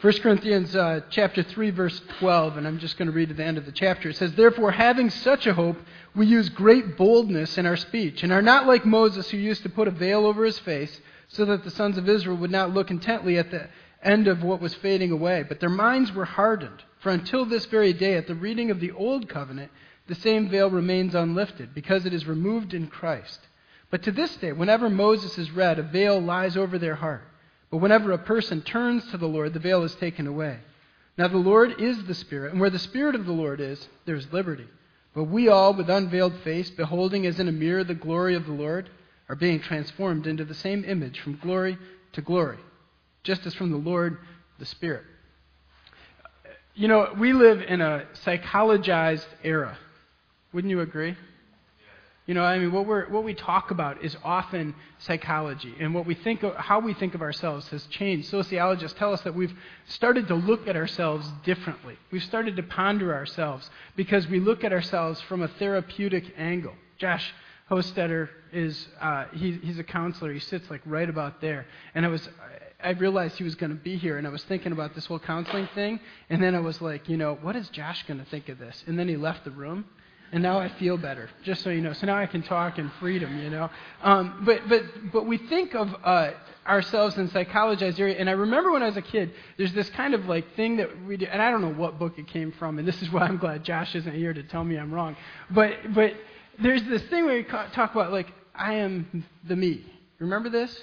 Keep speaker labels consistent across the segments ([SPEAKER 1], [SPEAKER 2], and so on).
[SPEAKER 1] 1 Corinthians uh, chapter 3 verse 12 and I'm just going to read to the end of the chapter. It says, "Therefore having such a hope, we use great boldness in our speech and are not like Moses who used to put a veil over his face so that the sons of Israel would not look intently at the end of what was fading away, but their minds were hardened. For until this very day at the reading of the old covenant, the same veil remains unlifted because it is removed in Christ." But to this day, whenever Moses is read, a veil lies over their heart. But whenever a person turns to the Lord, the veil is taken away. Now the Lord is the Spirit, and where the Spirit of the Lord is, there is liberty. But we all, with unveiled face, beholding as in a mirror the glory of the Lord, are being transformed into the same image from glory to glory, just as from the Lord, the Spirit. You know, we live in a psychologized era. Wouldn't you agree? You know, I mean, what, we're, what we talk about is often psychology, and what we think of, how we think of ourselves has changed. Sociologists tell us that we've started to look at ourselves differently. We've started to ponder ourselves because we look at ourselves from a therapeutic angle. Josh Hostetter is uh, he, he's a counselor. He sits like right about there, and I was I realized he was going to be here, and I was thinking about this whole counseling thing, and then I was like, you know, what is Josh going to think of this? And then he left the room and now I feel better, just so you know. So now I can talk in freedom, you know. Um, but but but we think of uh, ourselves in psychologized area, and I remember when I was a kid, there's this kind of like thing that we do, and I don't know what book it came from, and this is why I'm glad Josh isn't here to tell me I'm wrong. But but there's this thing where you talk about like I am the me. Remember this?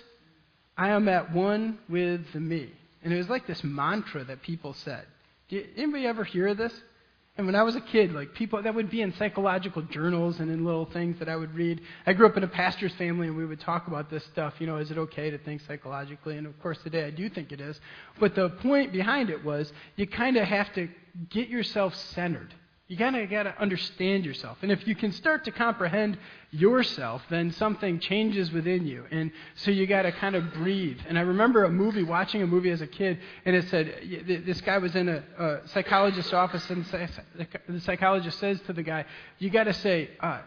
[SPEAKER 1] I am at one with the me, and it was like this mantra that people said. Did anybody ever hear this? And when I was a kid, like people that would be in psychological journals and in little things that I would read. I grew up in a pastor's family and we would talk about this stuff. You know, is it okay to think psychologically? And of course today I do think it is. But the point behind it was you kind of have to get yourself centered. You kind of got to understand yourself. And if you can start to comprehend yourself, then something changes within you. And so you got to kind of breathe. And I remember a movie, watching a movie as a kid, and it said this guy was in a, a psychologist's office, and the psychologist says to the guy, You got to say, uh,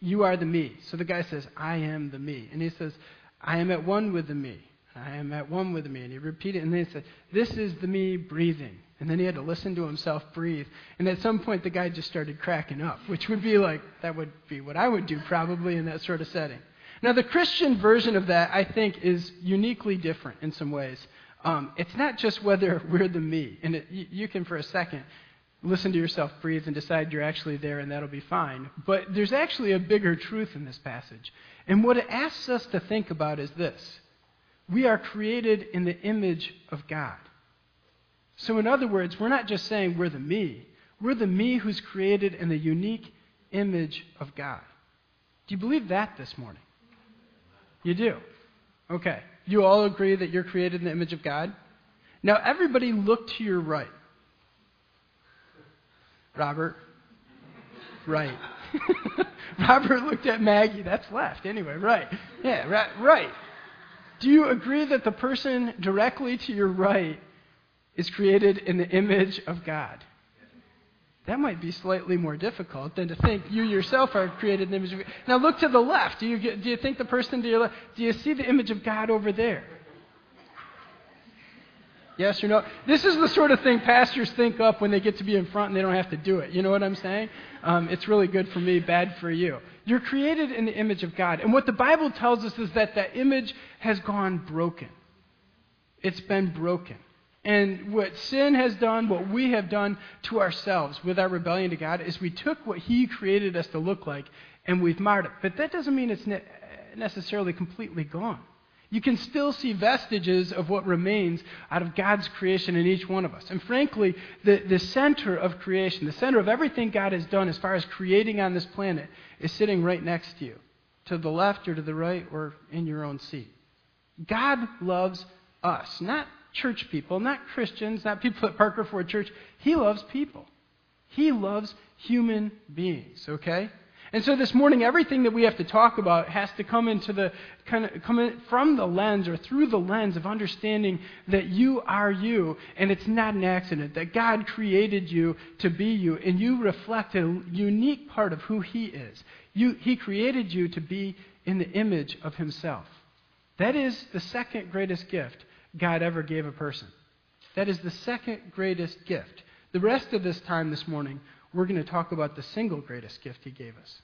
[SPEAKER 1] You are the me. So the guy says, I am the me. And he says, I am at one with the me. I am at one with the me. And he repeated, and then he said, This is the me breathing. And then he had to listen to himself breathe. And at some point, the guy just started cracking up, which would be like, that would be what I would do probably in that sort of setting. Now, the Christian version of that, I think, is uniquely different in some ways. Um, it's not just whether we're the me. And it, you, you can, for a second, listen to yourself breathe and decide you're actually there, and that'll be fine. But there's actually a bigger truth in this passage. And what it asks us to think about is this we are created in the image of God. So, in other words, we're not just saying we're the me, we're the me who's created in the unique image of God. Do you believe that this morning? You do? Okay. You all agree that you're created in the image of God? Now, everybody look to your right. Robert? Right. Robert looked at Maggie. That's left. Anyway, right. Yeah, right. right. Do you agree that the person directly to your right is created in the image of God. That might be slightly more difficult than to think you yourself are created in the image of God. Now look to the left. Do you, do you think the person to your left, do you see the image of God over there? Yes or no? This is the sort of thing pastors think up when they get to be in front and they don't have to do it. You know what I'm saying? Um, it's really good for me, bad for you. You're created in the image of God. And what the Bible tells us is that that image has gone broken. It's been broken. And what sin has done, what we have done to ourselves with our rebellion to God, is we took what He created us to look like and we've marred it. But that doesn't mean it's ne- necessarily completely gone. You can still see vestiges of what remains out of God's creation in each one of us. And frankly, the, the center of creation, the center of everything God has done as far as creating on this planet, is sitting right next to you, to the left or to the right or in your own seat. God loves us, not church people, not Christians, not people at Parker Ford Church. He loves people. He loves human beings, okay? And so this morning, everything that we have to talk about has to come into the kind of come from the lens or through the lens of understanding that you are you, and it's not an accident. That God created you to be you, and you reflect a unique part of who He is. You, he created you to be in the image of Himself. That is the second greatest gift God ever gave a person. That is the second greatest gift. The rest of this time this morning, we're going to talk about the single greatest gift he gave us.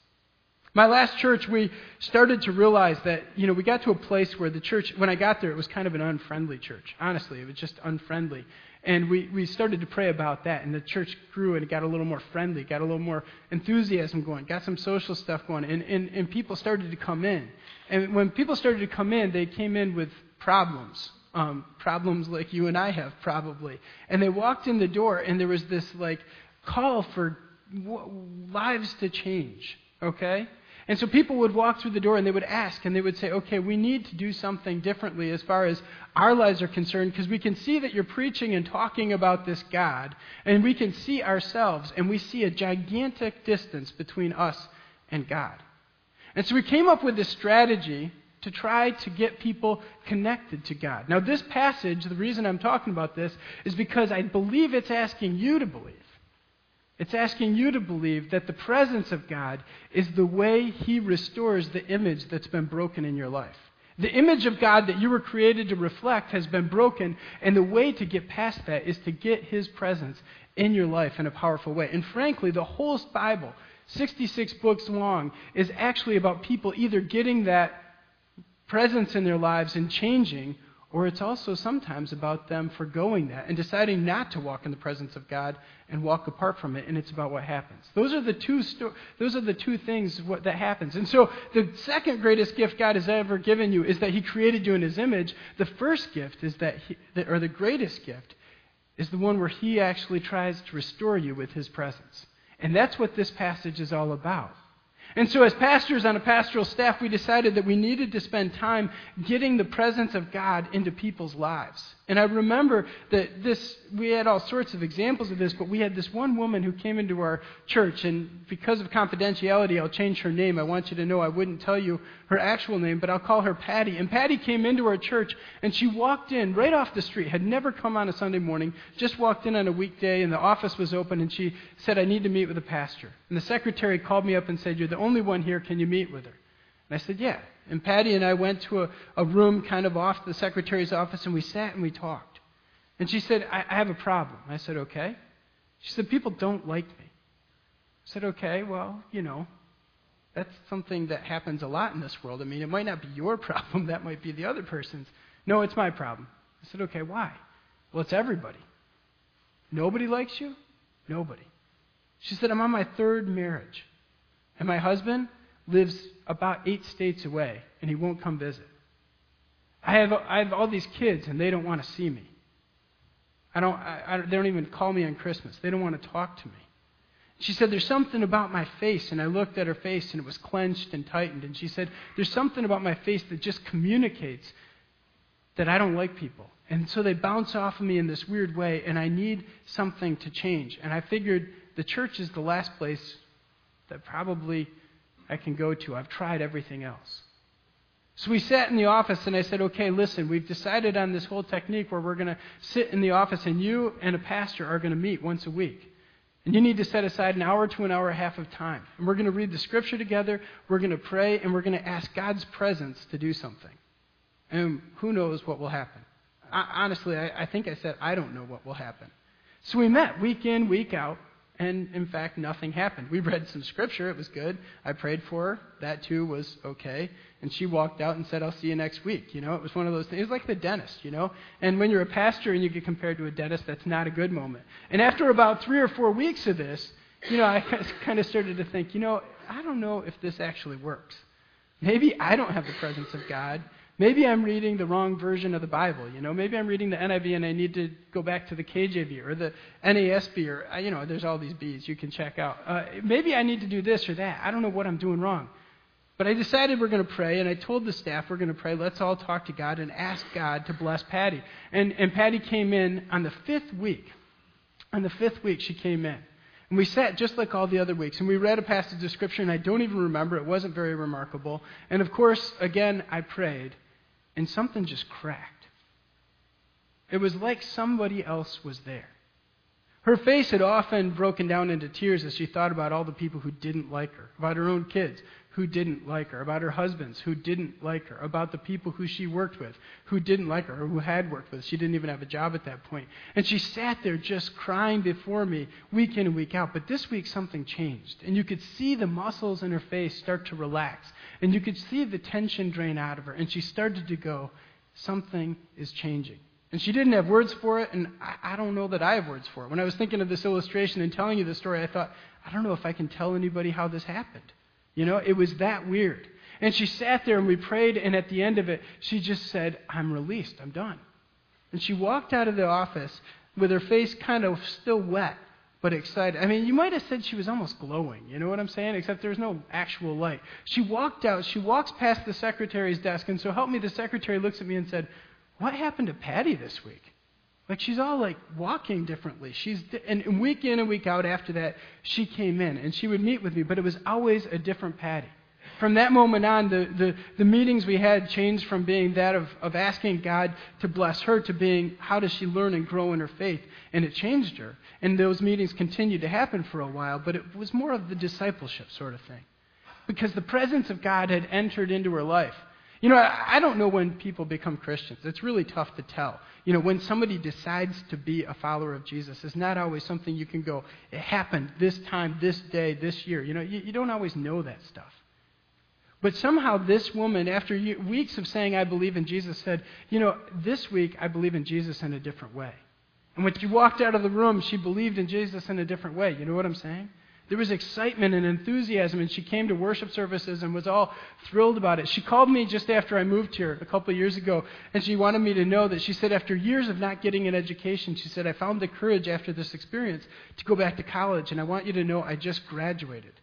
[SPEAKER 1] My last church, we started to realize that, you know, we got to a place where the church, when I got there, it was kind of an unfriendly church. Honestly, it was just unfriendly. And we, we started to pray about that, and the church grew and it got a little more friendly, got a little more enthusiasm going, got some social stuff going, and, and, and people started to come in. And when people started to come in, they came in with problems. Um, problems like you and I have, probably. And they walked in the door, and there was this, like, call for w- lives to change, okay? And so people would walk through the door and they would ask and they would say, okay, we need to do something differently as far as our lives are concerned because we can see that you're preaching and talking about this God and we can see ourselves and we see a gigantic distance between us and God. And so we came up with this strategy to try to get people connected to God. Now, this passage, the reason I'm talking about this is because I believe it's asking you to believe it's asking you to believe that the presence of God is the way He restores the image that's been broken in your life. The image of God that you were created to reflect has been broken, and the way to get past that is to get His presence in your life in a powerful way. And frankly, the whole Bible, 66 books long, is actually about people either getting that presence in their lives and changing, or it's also sometimes about them forgoing that and deciding not to walk in the presence of God and walk apart from it, and it's about what happens. Those are the two, sto- those are the two things what, that happens. And so the second greatest gift God has ever given you is that He created you in His image. The first gift is that, he, that or the greatest gift, is the one where He actually tries to restore you with His presence. And that's what this passage is all about. And so, as pastors on a pastoral staff, we decided that we needed to spend time getting the presence of God into people's lives. And I remember that this, we had all sorts of examples of this, but we had this one woman who came into our church, and because of confidentiality, I'll change her name. I want you to know I wouldn't tell you her actual name, but I'll call her Patty. And Patty came into our church, and she walked in right off the street, had never come on a Sunday morning, just walked in on a weekday, and the office was open, and she said, I need to meet with a pastor. And the secretary called me up and said, You're the only one here, can you meet with her? And I said, Yeah. And Patty and I went to a, a room kind of off the secretary's office and we sat and we talked. And she said, I, I have a problem. I said, Okay. She said, People don't like me. I said, Okay, well, you know, that's something that happens a lot in this world. I mean, it might not be your problem, that might be the other person's. No, it's my problem. I said, Okay, why? Well, it's everybody. Nobody likes you? Nobody. She said, I'm on my third marriage. And my husband, lives about eight states away, and he won't come visit. I have, I have all these kids, and they don't want to see me. I don't, I, I, they don't even call me on Christmas. They don't want to talk to me. She said, There's something about my face. And I looked at her face, and it was clenched and tightened. And she said, There's something about my face that just communicates that I don't like people. And so they bounce off of me in this weird way, and I need something to change. And I figured the church is the last place that probably I can go to. I've tried everything else. So we sat in the office and I said, okay, listen, we've decided on this whole technique where we're going to sit in the office and you and a pastor are going to meet once a week. And you need to set aside an hour to an hour and a half of time. And we're going to read the scripture together, we're going to pray, and we're going to ask God's presence to do something. And who knows what will happen. I, honestly, I, I think I said, I don't know what will happen. So we met week in, week out, and in fact, nothing happened. We read some scripture. It was good. I prayed for her. That too was okay. And she walked out and said, I'll see you next week. You know, it was one of those things. It was like the dentist, you know. And when you're a pastor and you get compared to a dentist, that's not a good moment. And after about three or four weeks of this, you know, I kind of started to think, you know, I don't know if this actually works. Maybe I don't have the presence of God. Maybe I'm reading the wrong version of the Bible. You know, maybe I'm reading the NIV and I need to go back to the KJV or the NASB or uh, you know, there's all these B's you can check out. Uh, maybe I need to do this or that. I don't know what I'm doing wrong. But I decided we're going to pray, and I told the staff we're going to pray. Let's all talk to God and ask God to bless Patty. And, and Patty came in on the fifth week. On the fifth week, she came in. And we sat just like all the other weeks, and we read a passage of Scripture, and I don't even remember. It wasn't very remarkable. And of course, again, I prayed and something just cracked. It was like somebody else was there. Her face had often broken down into tears as she thought about all the people who didn't like her, about her own kids who didn't like her, about her husbands who didn't like her, about the people who she worked with who didn't like her or who had worked with. She didn't even have a job at that point. And she sat there just crying before me week in and week out. But this week something changed. And you could see the muscles in her face start to relax. And you could see the tension drain out of her. And she started to go, Something is changing. And she didn't have words for it, and I, I, don't know that I have words for it. When I was thinking of this illustration and telling you the story, I thought, I don't know if I can tell anybody how this happened. You know, it was that weird. And she sat there and we prayed, and at the end of it, she just said, I'm released. I'm done. And she walked out of the office with her face kind of still wet, but excited. I mean, you might have said she was almost glowing. You know what I'm saying? Except there's no actual light. She walked out. She walks past the secretary's desk, and so help me, the secretary looks at me and said, What happened to Patty this week? Like she's all like walking differently. She's and week in and week out after that, she came in and she would meet with me, but it was always a different Patty. From that moment on, the, the, the meetings we had changed from being that of, of asking God to bless her to being how does she learn and grow in her faith. And it changed her. And those meetings continued to happen for a while, but it was more of the discipleship sort of thing. Because the presence of God had entered into her life. You know, I don't know when people become Christians. It's really tough to tell. You know, when somebody decides to be a follower of Jesus, it's not always something you can go, it happened this time, this day, this year. You know, you, you don't always know that stuff. But somehow this woman, after weeks of saying, I believe in Jesus, said, You know, this week I believe in Jesus in a different way. And when she walked out of the room, she believed in Jesus in a different way. You know what I'm saying? There was excitement and enthusiasm, and she came to worship services and was all thrilled about it. She called me just after I moved here a couple of years ago, and she wanted me to know that she said, after years of not getting an education, she said, I found the courage after this experience to go back to college, and I want you to know I just graduated.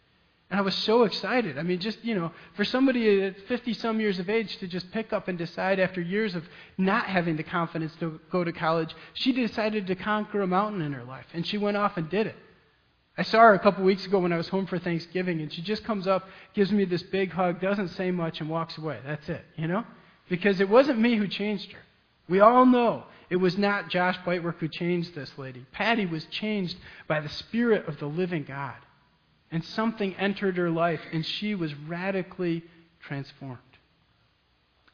[SPEAKER 1] And I was so excited. I mean, just, you know, for somebody at 50 some years of age to just pick up and decide after years of not having the confidence to go to college, she decided to conquer a mountain in her life. And she went off and did it. I saw her a couple weeks ago when I was home for Thanksgiving, and she just comes up, gives me this big hug, doesn't say much, and walks away. That's it, you know? Because it wasn't me who changed her. We all know it was not Josh Bitework who changed this lady. Patty was changed by the Spirit of the living God and something entered her life, and she was radically transformed.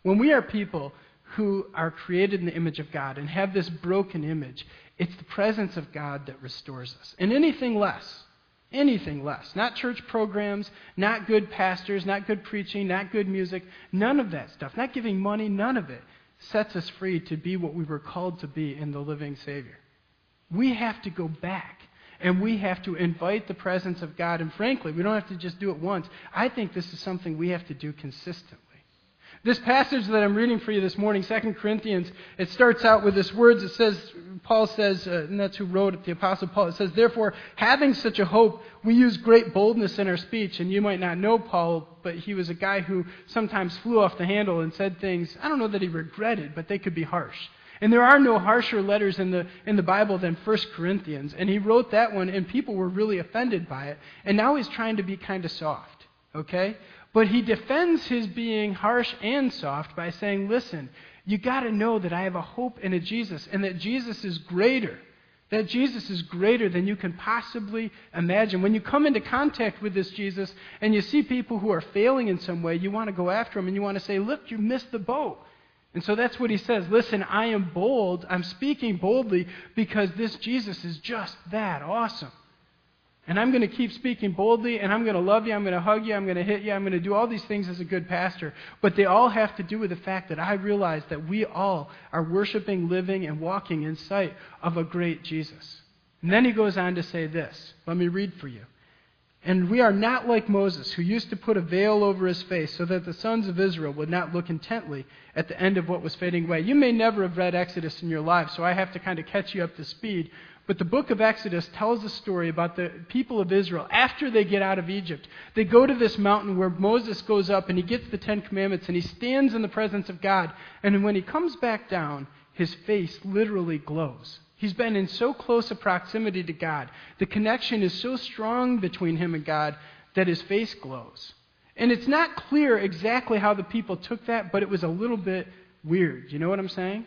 [SPEAKER 1] When we are people who are created in the image of God and have this broken image, it's the presence of God that restores us. And anything less, anything less, not church programs, not good pastors, not good preaching, not good music, none of that stuff, not giving money, none of it sets us free to be what we were called to be in the living Savior. We have to go back and we have to invite the presence of God. And frankly, we don't have to just do it once. I think this is something we have to do consistently. This passage that I'm reading for you this morning, 2 Corinthians, it starts out with this words. It says, Paul says, uh, and that's who wrote it, the Apostle Paul. It says, Therefore, having such a hope, we use great boldness in our speech. And you might not know Paul, but he was a guy who sometimes flew off the handle and said things, I don't know that he regretted, but they could be harsh. And there are no harsher letters in the, in the Bible than 1 Corinthians. And he wrote that one, and people were really offended by it. And now he's trying to be kind of soft, okay? But he defends his being harsh and soft by saying, listen, you got to know that I have a hope in a Jesus, and that Jesus is greater. That Jesus is greater than you can possibly imagine. When you come into contact with this Jesus and you see people who are failing in some way, you want to go after them and you want to say, Look, you missed the boat. And so that's what he says. Listen, I am bold. I'm speaking boldly because this Jesus is just that awesome. And I'm going to keep speaking boldly, and I'm going to love you, I'm going to hug you, I'm going to hit you, I'm going to do all these things as a good pastor. But they all have to do with the fact that I realize that we all are worshiping, living, and walking in sight of a great Jesus. And then he goes on to say this. Let me read for you. And we are not like Moses, who used to put a veil over his face so that the sons of Israel would not look intently at the end of what was fading away. You may never have read Exodus in your life, so I have to kind of catch you up to speed. But the book of Exodus tells a story about the people of Israel after they get out of Egypt. They go to this mountain where Moses goes up and he gets the Ten Commandments and he stands in the presence of God. And when he comes back down, his face literally glows. He's been in so close a proximity to God. The connection is so strong between him and God that his face glows. And it's not clear exactly how the people took that, but it was a little bit weird. You know what I'm saying?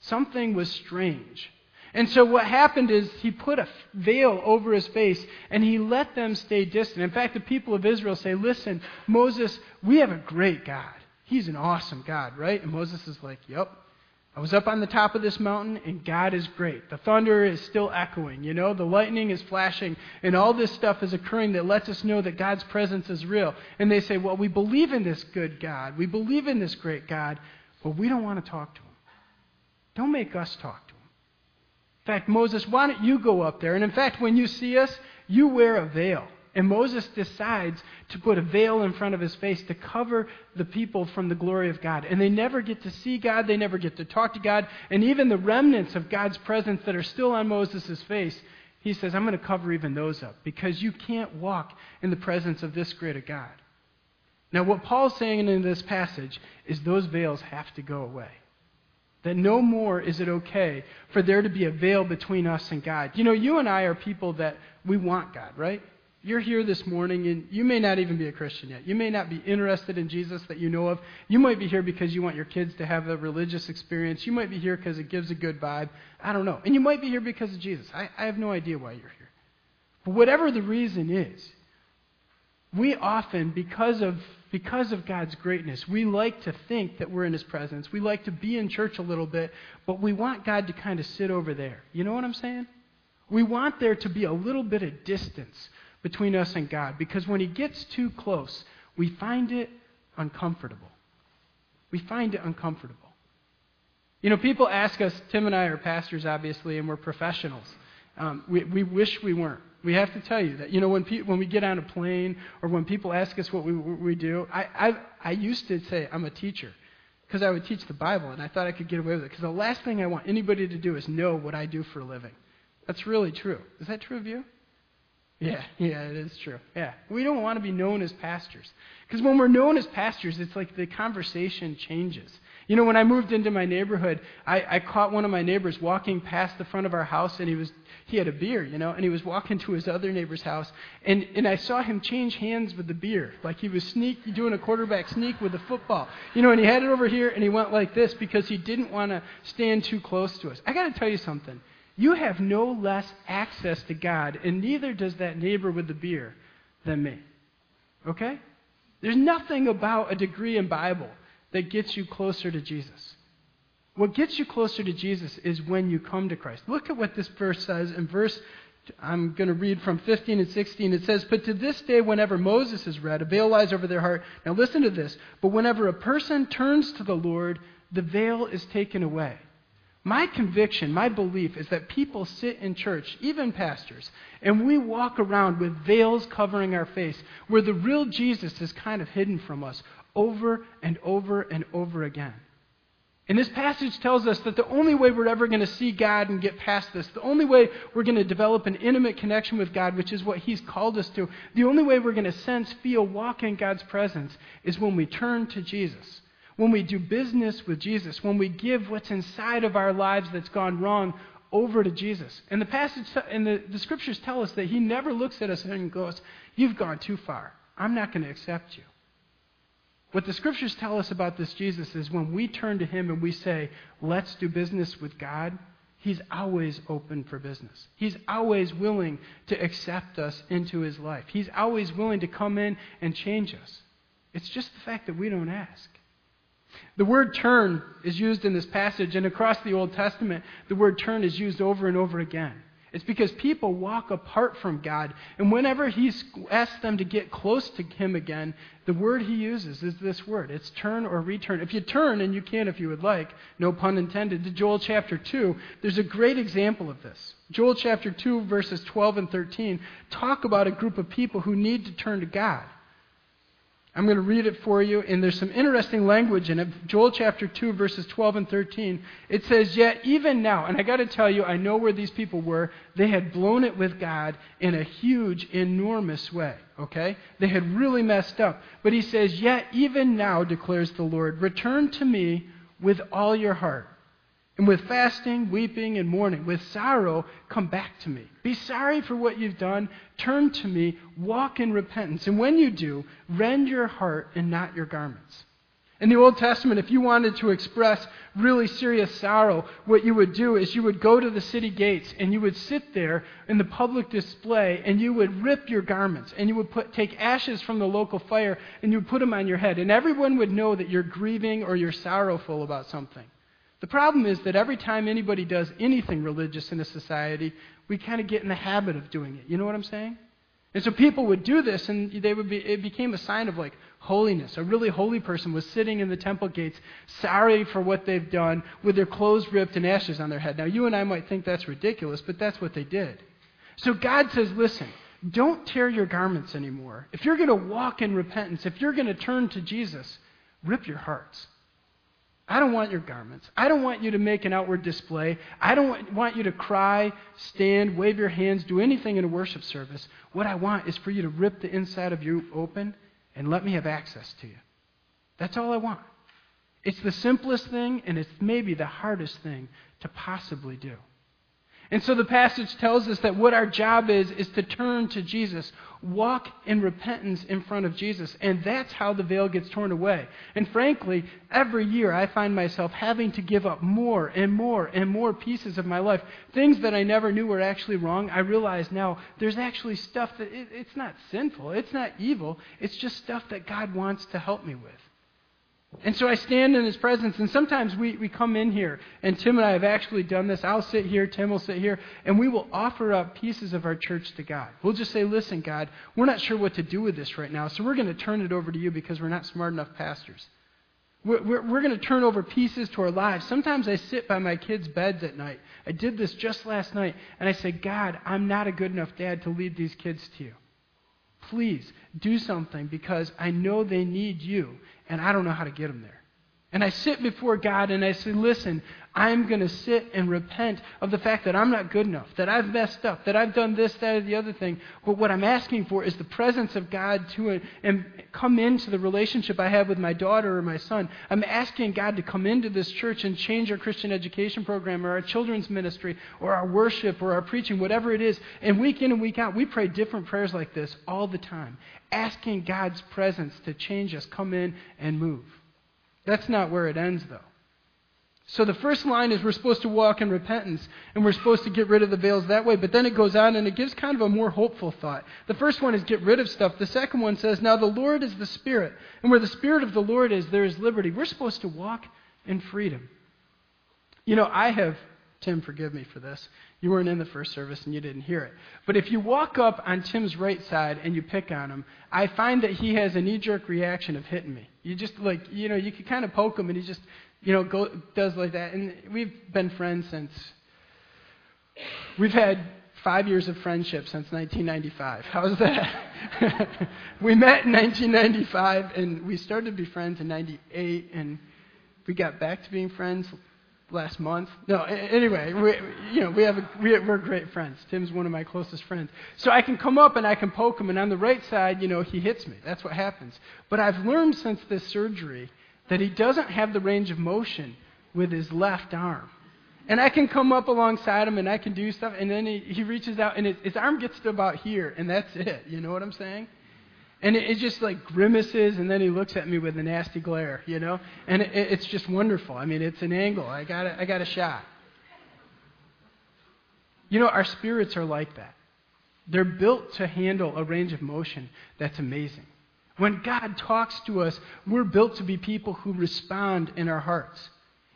[SPEAKER 1] Something was strange. And so what happened is he put a veil over his face and he let them stay distant. In fact, the people of Israel say, Listen, Moses, we have a great God. He's an awesome God, right? And Moses is like, Yep. I was up on the top of this mountain, and God is great. The thunder is still echoing, you know, the lightning is flashing, and all this stuff is occurring that lets us know that God's presence is real. And they say, Well, we believe in this good God. We believe in this great God, but we don't want to talk to him. Don't make us talk to him. In fact, Moses, why don't you go up there? And in fact, when you see us, you wear a veil. And Moses decides to put a veil in front of his face to cover the people from the glory of God. And they never get to see God, they never get to talk to God. And even the remnants of God's presence that are still on Moses' face, he says, I'm going to cover even those up because you can't walk in the presence of this great a God. Now, what Paul's saying in this passage is those veils have to go away. That no more is it okay for there to be a veil between us and God. You know, you and I are people that we want God, right? You're here this morning and you may not even be a Christian yet. You may not be interested in Jesus that you know of. You might be here because you want your kids to have a religious experience. You might be here because it gives a good vibe. I don't know. And you might be here because of Jesus. I, I have no idea why you're here. But whatever the reason is, we often, because of because of God's greatness, we like to think that we're in His presence. We like to be in church a little bit, but we want God to kind of sit over there. You know what I'm saying? We want there to be a little bit of distance between us and God because when He gets too close, we find it uncomfortable. We find it uncomfortable. You know, people ask us, Tim and I are pastors, obviously, and we're professionals. Um, we, we wish we weren't. We have to tell you that. You know, when, pe- when we get on a plane or when people ask us what we, what we do, I, I, I used to say I'm a teacher because I would teach the Bible and I thought I could get away with it. Because the last thing I want anybody to do is know what I do for a living. That's really true. Is that true of you? Yeah, yeah, it is true. Yeah. We don't want to be known as pastors. Because when we're known as pastors, it's like the conversation changes. You know, when I moved into my neighborhood, I, I caught one of my neighbors walking past the front of our house, and he was he had a beer, you know, and he was walking to his other neighbor's house, and, and I saw him change hands with the beer, like he was sneak doing a quarterback sneak with the football, you know, and he had it over here, and he went like this because he didn't want to stand too close to us. I got to tell you something. You have no less access to God, and neither does that neighbor with the beer than me. Okay? There's nothing about a degree in Bible that gets you closer to Jesus. What gets you closer to Jesus is when you come to Christ. Look at what this verse says in verse I'm going to read from 15 and 16. It says, But to this day, whenever Moses is read, a veil lies over their heart. Now listen to this. But whenever a person turns to the Lord, the veil is taken away. My conviction, my belief is that people sit in church, even pastors, and we walk around with veils covering our face, where the real Jesus is kind of hidden from us over and over and over again. And this passage tells us that the only way we're ever going to see God and get past this, the only way we're going to develop an intimate connection with God, which is what He's called us to, the only way we're going to sense, feel, walk in God's presence is when we turn to Jesus when we do business with Jesus, when we give what's inside of our lives that's gone wrong over to Jesus. And the passage and the, the scriptures tell us that he never looks at us and goes, You've gone too far. I'm not going to accept you. What the scriptures tell us about this Jesus is when we turn to him and we say, Let's do business with God, he's always open for business. He's always willing to accept us into his life. He's always willing to come in and change us. It's just the fact that we don't ask. The word turn is used in this passage, and across the Old Testament, the word turn is used over and over again. It's because people walk apart from God, and whenever He asks them to get close to Him again, the word He uses is this word. It's turn or return. If you turn, and you can if you would like, no pun intended, to Joel chapter 2, there's a great example of this. Joel chapter 2, verses 12 and 13 talk about a group of people who need to turn to God. I'm going to read it for you, and there's some interesting language in it. Joel chapter 2, verses 12 and 13. It says, Yet even now, and I got to tell you, I know where these people were. They had blown it with God in a huge, enormous way. Okay? They had really messed up. But he says, Yet even now, declares the Lord, return to me with all your heart and with fasting, weeping, and mourning, with sorrow, come back to me. Be sorry for what you've done. Turn to me. Walk in repentance. And when you do, rend your heart and not your garments. In the Old Testament, if you wanted to express really serious sorrow, what you would do is you would go to the city gates and you would sit there in the public display and you would rip your garments and you would put, take ashes from the local fire and you would put them on your head. And everyone would know that you're grieving or you're sorrowful about something. The problem is that every time anybody does anything religious in a society, we kind of get in the habit of doing it. You know what I'm saying? And so people would do this, and they would be, it became a sign of like holiness. A really holy person was sitting in the temple gates, sorry for what they've done, with their clothes ripped and ashes on their head. Now, you and I might think that's ridiculous, but that's what they did. So God says, listen, don't tear your garments anymore. If you're going to walk in repentance, if you're going to turn to Jesus, rip your hearts. I don't want your garments. I don't want you to make an outward display. I don't want you to cry, stand, wave your hands, do anything in a worship service. What I want is for you to rip the inside of you open and let me have access to you. That's all I want. It's the simplest thing, and it's maybe the hardest thing to possibly do. And so the passage tells us that what our job is, is to turn to Jesus, walk in repentance in front of Jesus. And that's how the veil gets torn away. And frankly, every year I find myself having to give up more and more and more pieces of my life. Things that I never knew were actually wrong. I realize now there's actually stuff that it, it's not sinful, it's not evil, it's just stuff that God wants to help me with. And so I stand in his presence, and sometimes we, we come in here, and Tim and I have actually done this. I'll sit here, Tim will sit here, and we will offer up pieces of our church to God. We'll just say, Listen, God, we're not sure what to do with this right now, so we're going to turn it over to you because we're not smart enough pastors. We're, we're, we're going to turn over pieces to our lives. Sometimes I sit by my kids' beds at night. I did this just last night, and I say, God, I'm not a good enough dad to lead these kids to you. Please do something because I know they need you and I don't know how to get them there. And I sit before God and I say, listen, I'm going to sit and repent of the fact that I'm not good enough, that I've messed up, that I've done this, that, or the other thing. But what I'm asking for is the presence of God to uh, and come into the relationship I have with my daughter or my son. I'm asking God to come into this church and change our Christian education program or our children's ministry or our worship or our preaching, whatever it is. And week in and week out, we pray different prayers like this all the time, asking God's presence to change us, come in and move. That's not where it ends, though. So the first line is we're supposed to walk in repentance, and we're supposed to get rid of the veils that way. But then it goes on and it gives kind of a more hopeful thought. The first one is get rid of stuff. The second one says, Now the Lord is the Spirit, and where the Spirit of the Lord is, there is liberty. We're supposed to walk in freedom. You know, I have, Tim, forgive me for this. You weren't in the first service and you didn't hear it. But if you walk up on Tim's right side and you pick on him, I find that he has a knee jerk reaction of hitting me. You just like, you know, you can kind of poke him and he just you know, go, does like that. And we've been friends since, we've had five years of friendship since 1995. How's that? we met in 1995 and we started to be friends in 98 and we got back to being friends last month. No, anyway, we, you know, we have a, we, we're great friends. Tim's one of my closest friends. So I can come up and I can poke him, and on the right side, you know, he hits me. That's what happens. But I've learned since this surgery that he doesn't have the range of motion with his left arm. And I can come up alongside him and I can do stuff, and then he, he reaches out and his arm gets to about here, and that's it. You know what I'm saying? And it, it just like grimaces, and then he looks at me with a nasty glare, you know? And it, it's just wonderful. I mean, it's an angle. I got a, I got a shot. You know, our spirits are like that. They're built to handle a range of motion that's amazing. When God talks to us, we're built to be people who respond in our hearts.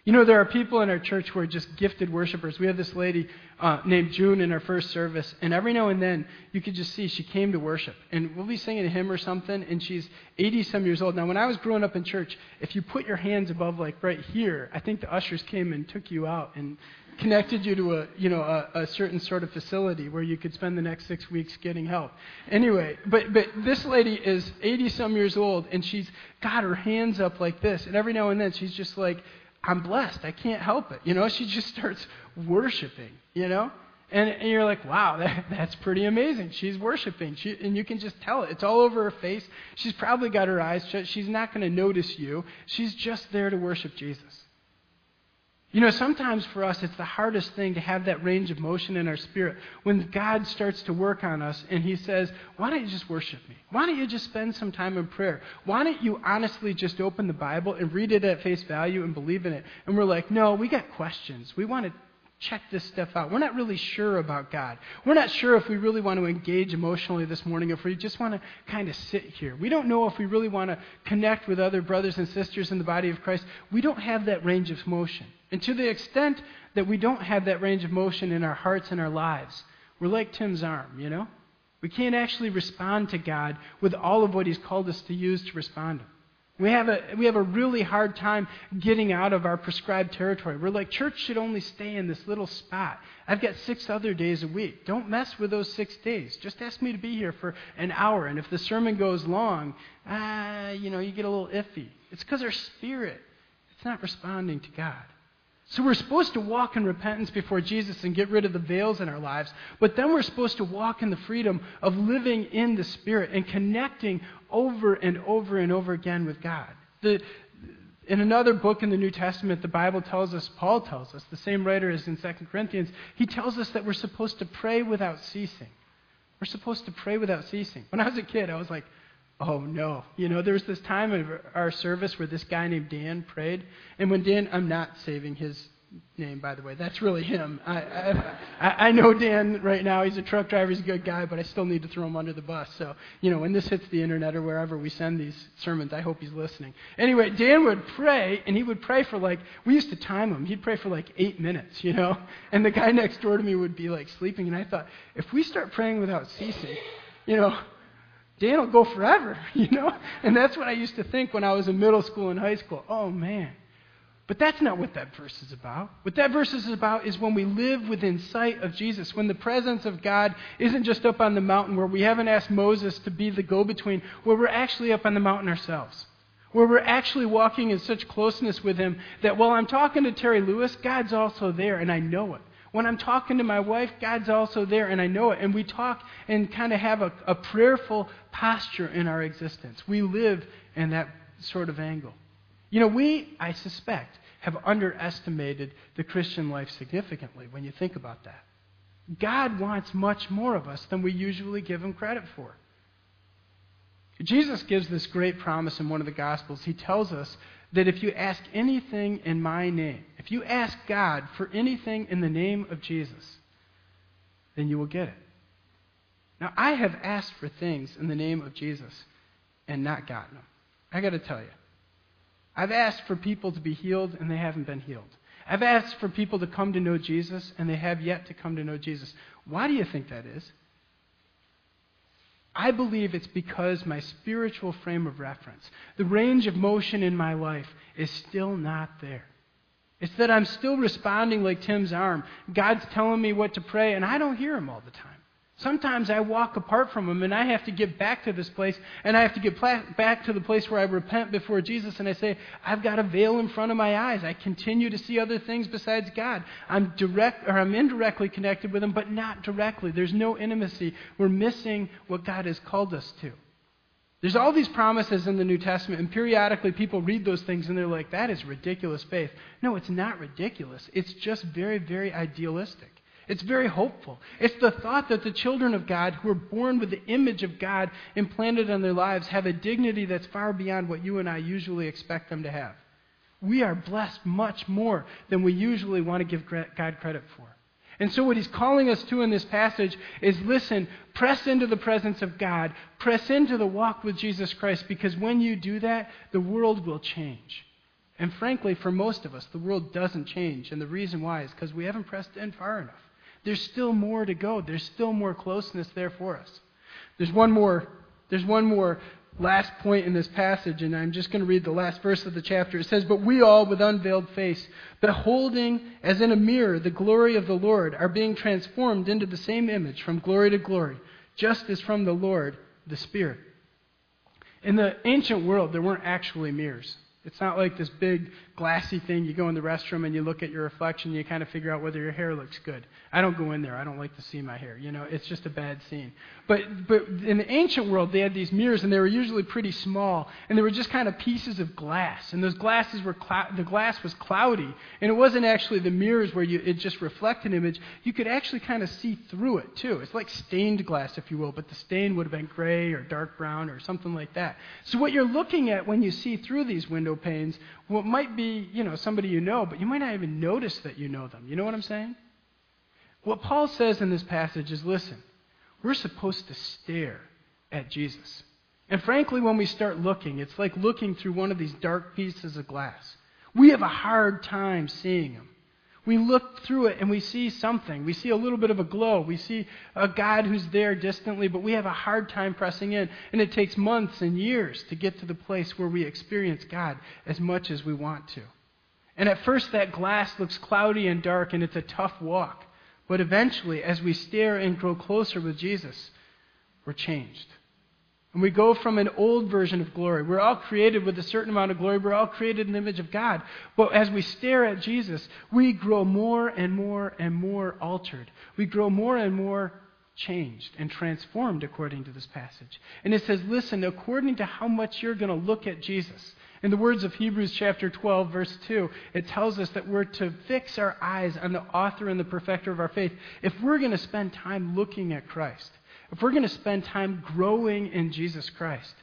[SPEAKER 1] You know, there are people in our church who are just gifted worshipers. We have this lady uh, named June in our first service, and every now and then you could just see she came to worship. And we'll be singing a hymn or something, and she's 80 some years old. Now, when I was growing up in church, if you put your hands above, like right here, I think the ushers came and took you out and connected you to a you know a, a, certain sort of facility where you could spend the next six weeks getting help. Anyway, but but this lady is 80 some years old and she's got her hands up like this, and every now and then she's just like, "I'm blessed. I can't help it." You know, she just starts worshiping. You know. And, and you're like, wow, that, that's pretty amazing. She's worshiping. She, and you can just tell it. It's all over her face. She's probably got her eyes shut. She's not going to notice you. She's just there to worship Jesus. You know, sometimes for us, it's the hardest thing to have that range of motion in our spirit when God starts to work on us and He says, Why don't you just worship me? Why don't you just spend some time in prayer? Why don't you honestly just open the Bible and read it at face value and believe in it? And we're like, No, we got questions. We want to check this stuff out. We're not really sure about God. We're not sure if we really want to engage emotionally this morning, if we just want to kind of sit here. We don't know if we really want to connect with other brothers and sisters in the body of Christ. We don't have that range of motion. And to the extent that we don't have that range of motion in our hearts and our lives, we're like Tim's arm, you know? We can't actually respond to God with all of what He's called us to use to respond. We have, a, we have a really hard time getting out of our prescribed territory. We're like, church should only stay in this little spot. I've got six other days a week. Don't mess with those six days. Just ask me to be here for an hour. And if the sermon goes long, ah, you know, you get a little iffy. It's because our spirit, it's not responding to God. So we're supposed to walk in repentance before Jesus and get rid of the veils in our lives, but then we're supposed to walk in the freedom of living in the Spirit and connecting over and over and over again with God. The, in another book in the New Testament, the Bible tells us, Paul tells us, the same writer as in 2 Corinthians, he tells us that we're supposed to pray without ceasing. We're supposed to pray without ceasing. When I was a kid, I was like, oh no. You know, there was this time of our service where this guy named Dan prayed. And when Dan, I'm not saving his name, by the way. That's really him. I, I, I know Dan right now. He's a truck driver. He's a good guy, but I still need to throw him under the bus. So, you know, when this hits the internet or wherever we send these sermons, I hope he's listening. Anyway, Dan would pray, and he would pray for like, we used to time him. He'd pray for like eight minutes, you know? And the guy next door to me would be like sleeping. And I thought, if we start praying without ceasing, you know, Dan will go forever, you know? And that's what I used to think when I was in middle school and high school. Oh, man. But that's not what that verse is about. What that verse is about is when we live within sight of Jesus, when the presence of God isn't just up on the mountain where we haven't asked Moses to be the go between, where we're actually up on the mountain ourselves. Where we're actually walking in such closeness with Him that while I'm talking to Terry Lewis, God's also there and I know it. When I'm talking to my wife, God's also there, and I know it. And we talk and kind of have a, a prayerful posture in our existence. We live in that sort of angle. You know, we, I suspect, have underestimated the Christian life significantly when you think about that. God wants much more of us than we usually give him credit for. Jesus gives this great promise in one of the Gospels. He tells us that if you ask anything in my name, if you ask God for anything in the name of Jesus, then you will get it. Now, I have asked for things in the name of Jesus and not gotten them. I got to tell you. I've asked for people to be healed and they haven't been healed. I've asked for people to come to know Jesus and they have yet to come to know Jesus. Why do you think that is? I believe it's because my spiritual frame of reference, the range of motion in my life, is still not there. It's that I'm still responding like Tim's arm. God's telling me what to pray, and I don't hear him all the time. Sometimes I walk apart from Him and I have to get back to this place and I have to get back to the place where I repent before Jesus and I say, I've got a veil in front of my eyes. I continue to see other things besides God. I'm direct or I'm indirectly connected with Him, but not directly. There's no intimacy. We're missing what God has called us to. There's all these promises in the New Testament, and periodically people read those things and they're like, that is ridiculous faith. No, it's not ridiculous. It's just very, very idealistic. It's very hopeful. It's the thought that the children of God, who are born with the image of God implanted in their lives, have a dignity that's far beyond what you and I usually expect them to have. We are blessed much more than we usually want to give God credit for. And so, what he's calling us to in this passage is listen, press into the presence of God, press into the walk with Jesus Christ, because when you do that, the world will change. And frankly, for most of us, the world doesn't change. And the reason why is because we haven't pressed in far enough. There's still more to go. There's still more closeness there for us. There's one more, there's one more last point in this passage, and I'm just going to read the last verse of the chapter. It says, But we all, with unveiled face, beholding as in a mirror the glory of the Lord, are being transformed into the same image from glory to glory, just as from the Lord, the Spirit. In the ancient world, there weren't actually mirrors. It's not like this big glassy thing. You go in the restroom and you look at your reflection and you kind of figure out whether your hair looks good. I don't go in there. I don't like to see my hair. You know, it's just a bad scene. But but in the ancient world, they had these mirrors and they were usually pretty small and they were just kind of pieces of glass. And those glasses were the glass was cloudy and it wasn't actually the mirrors where you it just reflected an image. You could actually kind of see through it too. It's like stained glass, if you will, but the stain would have been gray or dark brown or something like that. So what you're looking at when you see through these windows window panes, well, it might be, you know, somebody you know, but you might not even notice that you know them. You know what I'm saying? What Paul says in this passage is listen, we're supposed to stare at Jesus. And frankly, when we start looking, it's like looking through one of these dark pieces of glass. We have a hard time seeing him. We look through it and we see something. We see a little bit of a glow. We see a God who's there distantly, but we have a hard time pressing in. And it takes months and years to get to the place where we experience God as much as we want to. And at first, that glass looks cloudy and dark, and it's a tough walk. But eventually, as we stare and grow closer with Jesus, we're changed. And we go from an old version of glory. We're all created with a certain amount of glory. We're all created in the image of God. But as we stare at Jesus, we grow more and more and more altered. We grow more and more changed and transformed according to this passage. And it says, listen, according to how much you're going to look at Jesus. In the words of Hebrews chapter 12, verse 2, it tells us that we're to fix our eyes on the author and the perfecter of our faith. If we're going to spend time looking at Christ, if we're going to spend time growing in Jesus Christ,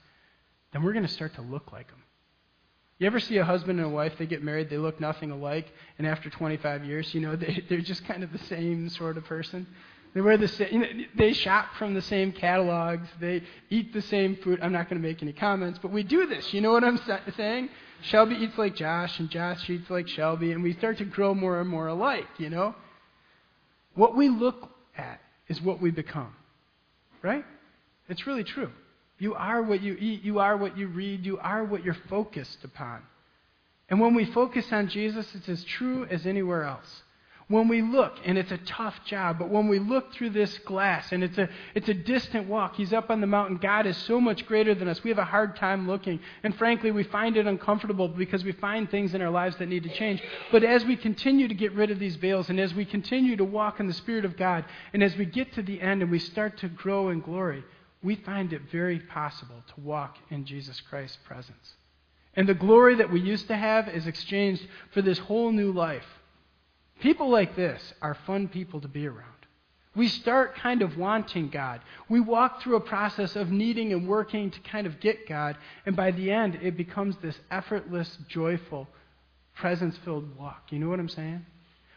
[SPEAKER 1] then we're going to start to look like Him. You ever see a husband and a wife, they get married, they look nothing alike, and after 25 years, you know, they, they're just kind of the same sort of person? They wear the same, you know, they shop from the same catalogs, they eat the same food. I'm not going to make any comments, but we do this. You know what I'm saying? Shelby eats like Josh, and Josh eats like Shelby, and we start to grow more and more alike, you know? What we look at is what we become. Right? It's really true. You are what you eat, you are what you read, you are what you're focused upon. And when we focus on Jesus, it's as true as anywhere else. When we look, and it's a tough job, but when we look through this glass, and it's a, it's a distant walk, He's up on the mountain. God is so much greater than us. We have a hard time looking. And frankly, we find it uncomfortable because we find things in our lives that need to change. But as we continue to get rid of these veils, and as we continue to walk in the Spirit of God, and as we get to the end and we start to grow in glory, we find it very possible to walk in Jesus Christ's presence. And the glory that we used to have is exchanged for this whole new life People like this are fun people to be around. We start kind of wanting God. We walk through a process of needing and working to kind of get God, and by the end, it becomes this effortless, joyful, presence filled walk. You know what I'm saying?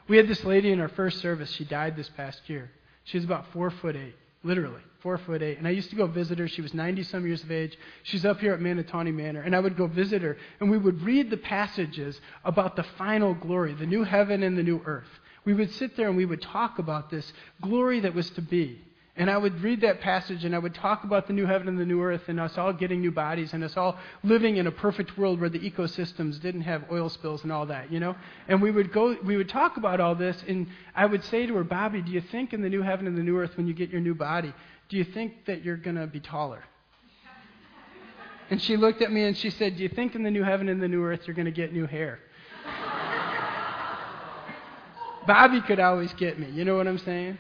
[SPEAKER 1] We had this lady in our first service. She died this past year. She was about four foot eight, literally four foot eight. And I used to go visit her. She was 90 some years of age. She's up here at Manatawny Manor. And I would go visit her, and we would read the passages about the final glory, the new heaven and the new earth. We would sit there and we would talk about this glory that was to be. And I would read that passage and I would talk about the new heaven and the new earth and us all getting new bodies and us all living in a perfect world where the ecosystems didn't have oil spills and all that, you know? And we would go we would talk about all this and I would say to her, Bobby, do you think in the new heaven and the new earth when you get your new body, do you think that you're to be taller? And she looked at me and she said, Do you think in the new heaven and the new earth you're to get new hair? Bobby could always get me. You know what I'm saying?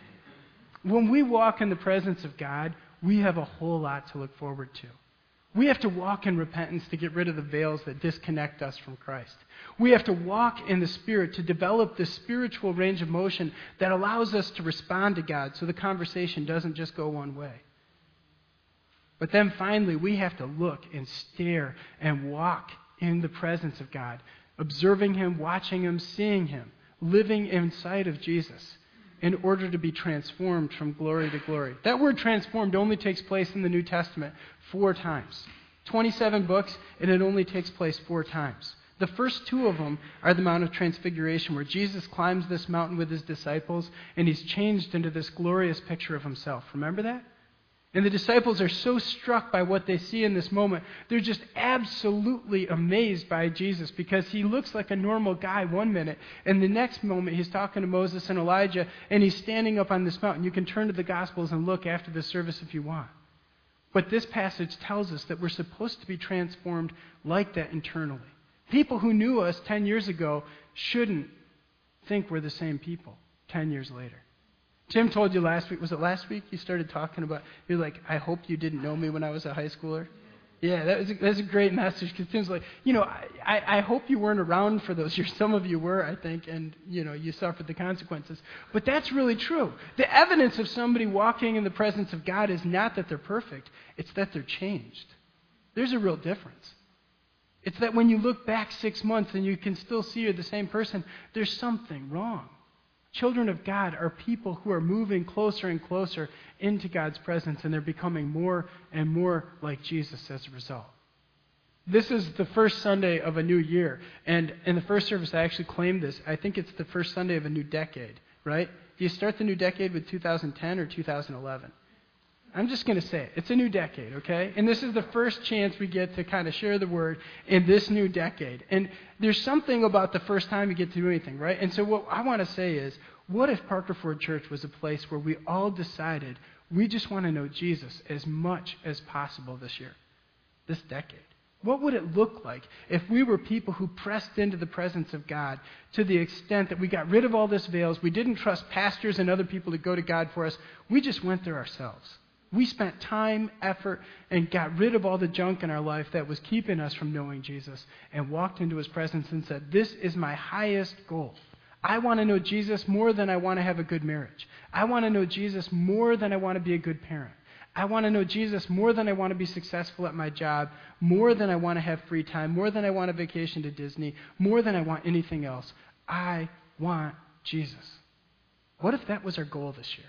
[SPEAKER 1] When we walk in the presence of God, we have a whole lot to look forward to. We have to walk in repentance to get rid of the veils that disconnect us from Christ. We have to walk in the Spirit to develop the spiritual range of motion that allows us to respond to God so the conversation doesn't just go one way. But then finally, we have to look and stare and walk in the presence of God, observing Him, watching Him, seeing Him, living inside of Jesus in order to be transformed from glory to glory. That word transformed only takes place in the New Testament four times. 27 books, and it only takes place four times. The first two of them are the Mount of Transfiguration, where Jesus climbs this mountain with his disciples, and he's changed into this glorious picture of himself. Remember that? And the disciples are so struck by what they see in this moment. They're just absolutely amazed by Jesus because he looks like a normal guy one minute, and the next moment he's talking to Moses and Elijah, and he's standing up on this mountain. You can turn to the Gospels and look after the service if you want. But this passage tells us that we're supposed to be transformed like that internally. People who knew us 10 years ago shouldn't think we're the same people 10 years later. Tim told you last week, was it last week? You started talking about, you're like, I hope you didn't know me when I was a high schooler. Yeah, that was a, that's a great message because Tim's like, you know, I, I, hope you weren't around for those years. Some of you were, I think, and, you know, you suffered the consequences. But that's really true. The evidence of somebody walking in the presence of God is not that they're perfect, it's that they're changed. There's a real difference. It's that when you look back six months and you can still see you're the same person, there's something wrong. Children of God are people who are moving closer and closer into God's presence, and they're becoming more and more like Jesus as a result. This is the first Sunday of a new year. And in the first service, I actually claimed this. I think it's the first Sunday of a new decade, right? Do you start the new decade with 2010 or 2011? I'm just going to say it. It's a new decade, okay? And this is the first chance we get to kind of share the word in this new decade. And there's something about the first time you get to do anything, right? And so what I want to say is, what if Parker Ford Church was a place where we all decided we just want to know Jesus as much as possible this year, this decade? What would it look like if we were people who pressed into the presence of God to the extent that we got rid of all this veils? We didn't trust pastors and other people to go to God for us. We just went there ourselves. We spent time, effort, and got rid of all the junk in our life that was keeping us from knowing Jesus and walked into his presence and said, This is my highest goal. I want to know Jesus more than I want to have a good marriage. I want to know Jesus more than I want to be a good parent. I want to know Jesus more than I want to be successful at my job, more than I want to have free time, more than I want a vacation to Disney, more than I want anything else. I want Jesus. What if that was our goal this year?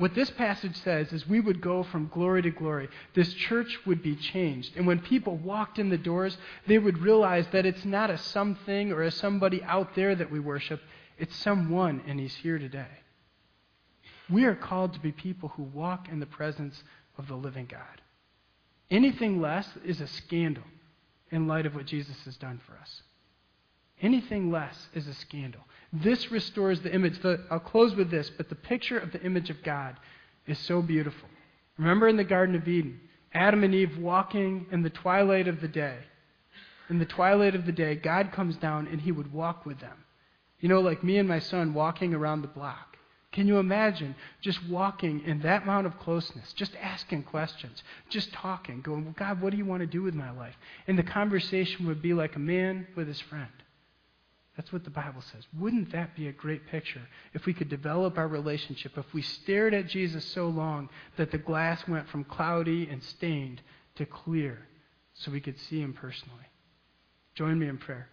[SPEAKER 1] What this passage says is we would go from glory to glory. This church would be changed. And when people walked in the doors, they would realize that it's not a something or a somebody out there that we worship, it's someone, and he's here today. We are called to be people who walk in the presence of the living God. Anything less is a scandal in light of what Jesus has done for us. Anything less is a scandal. This restores the image. The, I'll close with this, but the picture of the image of God is so beautiful. Remember in the Garden of Eden, Adam and Eve walking in the twilight of the day. In the twilight of the day, God comes down and he would walk with them. You know, like me and my son walking around the block. Can you imagine just walking in that amount of closeness, just asking questions, just talking, going, well, God, what do you want to do with my life? And the conversation would be like a man with his friend. That's what the Bible says. Wouldn't that be a great picture if we could develop our relationship, if we stared at Jesus so long that the glass went from cloudy and stained to clear so we could see him personally? Join me in prayer.